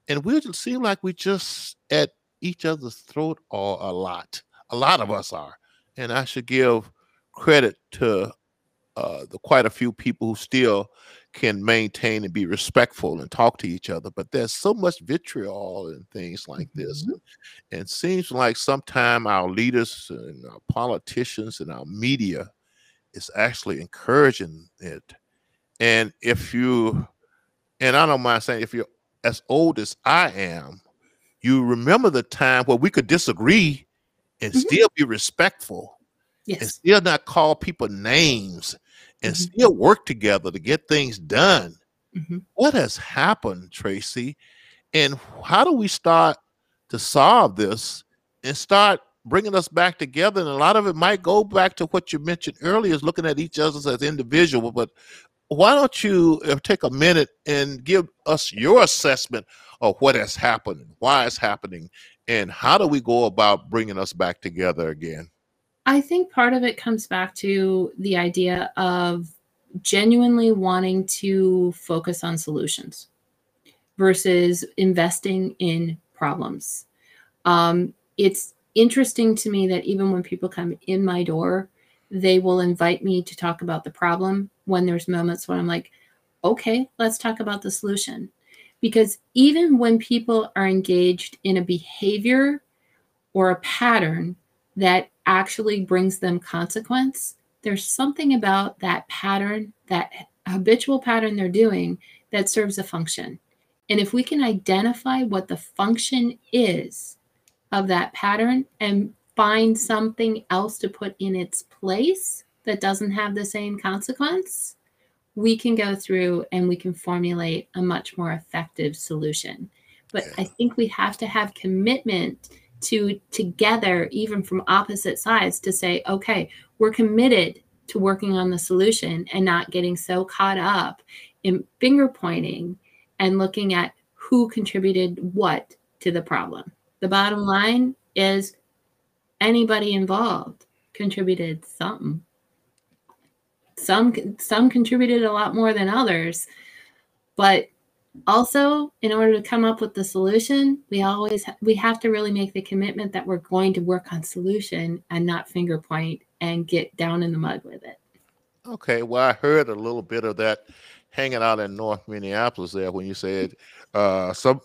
and we just seem like we just at each other's throat or a lot a lot of us are and i should give credit to uh, the quite a few people who still can maintain and be respectful and talk to each other. But there's so much vitriol and things like this. Mm-hmm. And, and seems like sometimes our leaders and our politicians and our media is actually encouraging it. And if you, and I don't mind saying, if you're as old as I am, you remember the time where we could disagree and mm-hmm. still be respectful yes. and still not call people names and mm-hmm. still work together to get things done. Mm-hmm. What has happened, Tracy? And how do we start to solve this and start bringing us back together? And a lot of it might go back to what you mentioned earlier, is looking at each other as individual. But why don't you uh, take a minute and give us your assessment of what has happened, why it's happening, and how do we go about bringing us back together again? I think part of it comes back to the idea of genuinely wanting to focus on solutions versus investing in problems. Um, it's interesting to me that even when people come in my door, they will invite me to talk about the problem when there's moments when I'm like, okay, let's talk about the solution. Because even when people are engaged in a behavior or a pattern that actually brings them consequence, there's something about that pattern, that habitual pattern they're doing that serves a function. And if we can identify what the function is of that pattern and find something else to put in its place that doesn't have the same consequence, we can go through and we can formulate a much more effective solution. But I think we have to have commitment to together, even from opposite sides, to say, okay, we're committed to working on the solution and not getting so caught up in finger pointing and looking at who contributed what to the problem. The bottom line is anybody involved contributed something. Some some contributed a lot more than others, but also in order to come up with the solution we always we have to really make the commitment that we're going to work on solution and not finger point and get down in the mud with it. Okay well i heard a little bit of that hanging out in north minneapolis there when you said uh some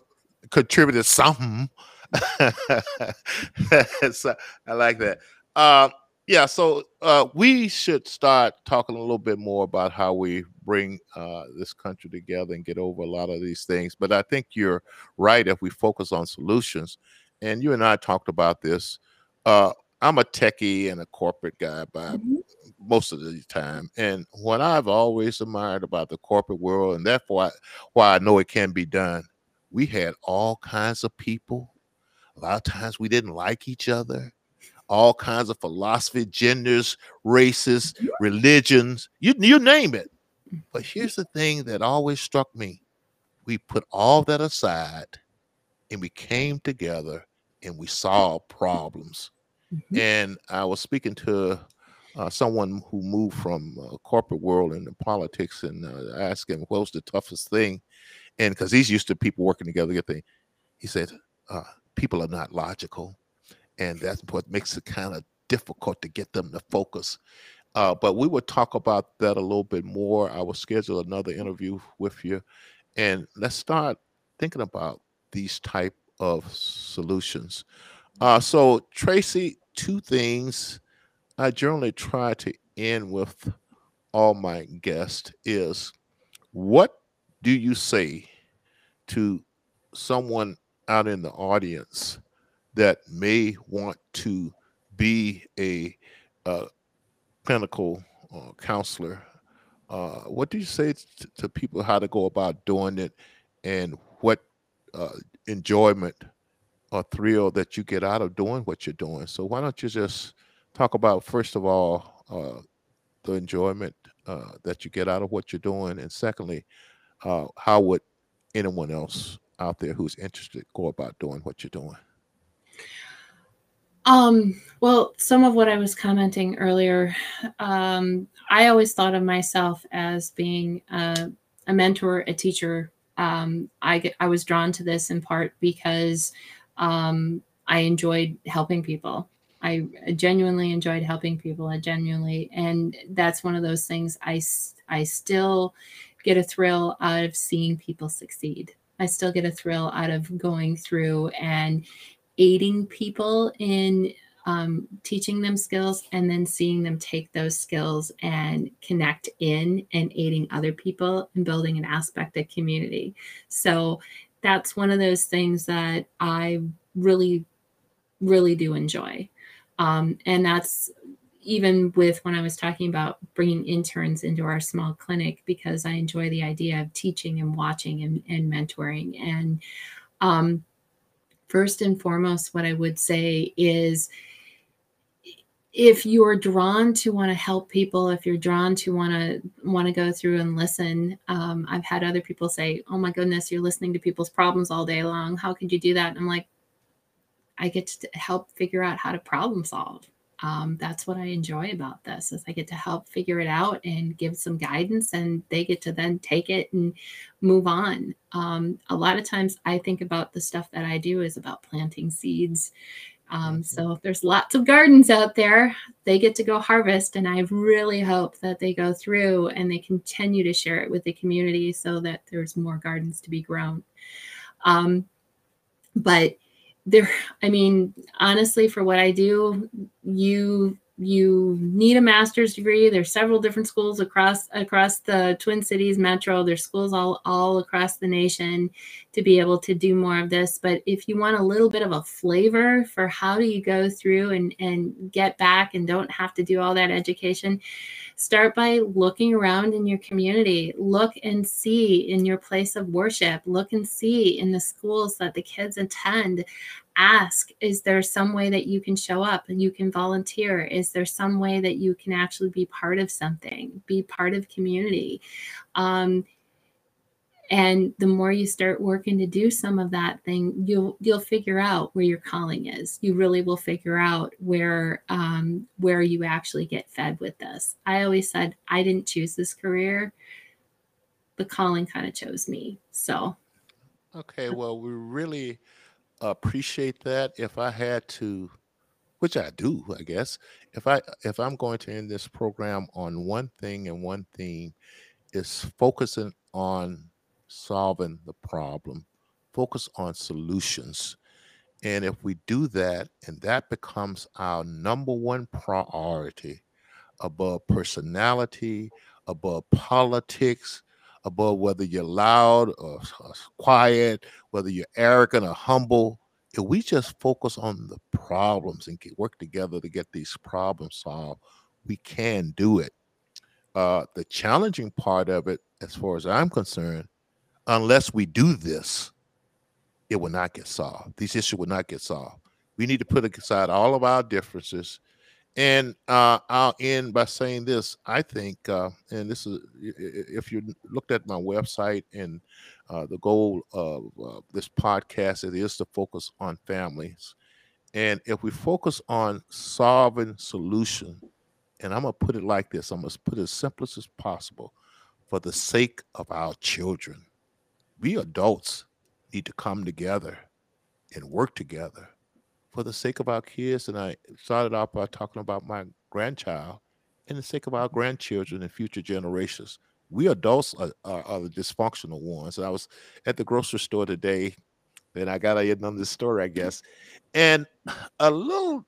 contributed something. So i like that. Uh yeah so uh, we should start talking a little bit more about how we bring uh, this country together and get over a lot of these things but i think you're right if we focus on solutions and you and i talked about this uh, i'm a techie and a corporate guy by mm-hmm. most of the time and what i've always admired about the corporate world and therefore why i know it can be done we had all kinds of people a lot of times we didn't like each other all kinds of philosophy, genders, races, religions, you, you name it. But here's the thing that always struck me we put all that aside and we came together and we solved problems. Mm-hmm. And I was speaking to uh, someone who moved from uh, corporate world into politics and uh, asked him what was the toughest thing and because he's used to people working together get thing he said uh, people are not logical and that's what makes it kind of difficult to get them to focus. Uh, but we will talk about that a little bit more. I will schedule another interview with you. And let's start thinking about these type of solutions. Uh, so tracy two things I generally try to end with all my guests is what do you say to someone out in the audience that may want to be a uh, clinical uh, counselor? Uh, what do you say to, to, people how to go about doing it and what uh, enjoyment or thrill that you get out of doing what you're doing? So why don't you just talk about first of all uh, the enjoyment uh, that you get out of what you're doing, and secondly, how would anyone else out there who's interested go about doing what you're doing? Um, well, some of what I was commenting earlier, um, I always thought of myself as being a, a mentor, a teacher. Um, I, I was drawn to this in part because um, I enjoyed helping people. I genuinely enjoyed helping people. I genuinely, and that's one of those things I, I still get a thrill out of seeing people succeed. I still get a thrill out of going through and aiding people in um, teaching them skills and then seeing them take those skills and connect in and aiding other people and building an aspect of community. So that's one of those things that I really, really do enjoy. Um, and that's even with when I was talking about bringing interns into our small clinic because I enjoy the idea of teaching and watching and, and mentoring. And um, first and foremost, what I would say is if you're drawn to want to help people if you're drawn to want to want to go through and listen um, i've had other people say oh my goodness you're listening to people's problems all day long how could you do that and i'm like I get to help figure out how to problem solve. Um, that's what I enjoy about this is I get to help figure it out and give some guidance and they get to then take it and move on. Um, a lot of times I think about the stuff that I do is about planting seeds. Um, mm-hmm. so there's lots of gardens out there. They get to go harvest, and I really hope that they go through and they continue to share it with the community so that there's more gardens to be grown. Um, but there i mean honestly for what i do you you need a master's degree. There's several different schools across across the twin cities metro. There's schools all all across the nation to be able to do more of this. But if you want a little bit of a flavor for how do you go through and and get back and don't have to do all that education start by looking around in your community. Look and see in your place of worship. Look and see in the schools that the kids attend ask is there some way that you can show up and you can volunteer? Is there some way that you can actually be part of something be part of community? Um, and the more you start working to do some of that thing you'll you'll figure out where your calling is. You really will figure out where um, where you actually get fed with this. I always said i didn't choose this career. The calling kind of chose me so. Okay well we really appreciate that if I had to, which I do, I guess. If I if I'm going to end this program on one thing and one theme, is focusing on solving the problem, focus on solutions. And if we do that, and that becomes our number one priority above personality, above politics, above whether you're loud or, or quiet, whether you're arrogant or humble. If we just focus on the problems and get, work together to get these problems solved, we can do it. Uh, the challenging part of it, as far as I'm concerned, unless we do this, it will not get solved. These issues will not get solved. We need to put aside all of our differences. And uh, I'll end by saying this. I think, uh, and this is, if you looked at my website and uh, the goal of uh, this podcast, it is to focus on families. And if we focus on solving solution, and I'm gonna put it like this, I'm gonna put it as simplest as possible, for the sake of our children. We adults need to come together and work together for the sake of our kids. And I started off by talking about my grandchild and the sake of our grandchildren and future generations. We adults are, are, are the dysfunctional ones. And I was at the grocery store today, and I got to end on this story, I guess. And a little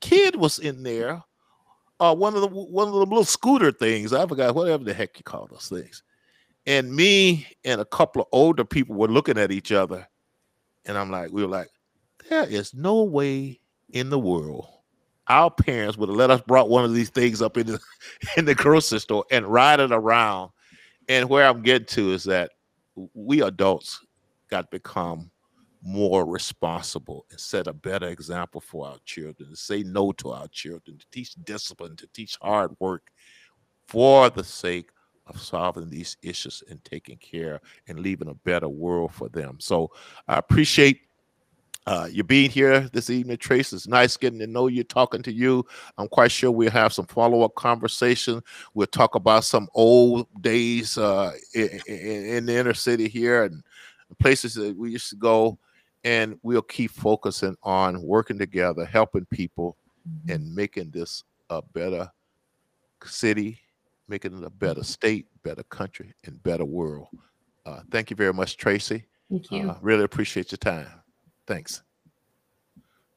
kid was in there, uh, one of the one of the little scooter things. I forgot whatever the heck you call those things. And me and a couple of older people were looking at each other, and I'm like, we were like, there is no way in the world our parents would have let us brought one of these things up in the in the grocery store and ride it around. And where I'm getting to is that we adults got to become more responsible and set a better example for our children, to say no to our children, to teach discipline, to teach hard work for the sake of solving these issues and taking care and leaving a better world for them. So I appreciate uh, you being here this evening, Trace. It's nice getting to know you, talking to you. I'm quite sure we'll have some follow up conversation. We'll talk about some old days uh, in, in, the inner city here and places that we used to go. And we'll keep focusing on working together, helping people, mm-hmm. and making this a better city, making it a better state, better country, and better world. Uh, thank you very much, Tracy. Thank you. Uh, really appreciate your time. Thanks.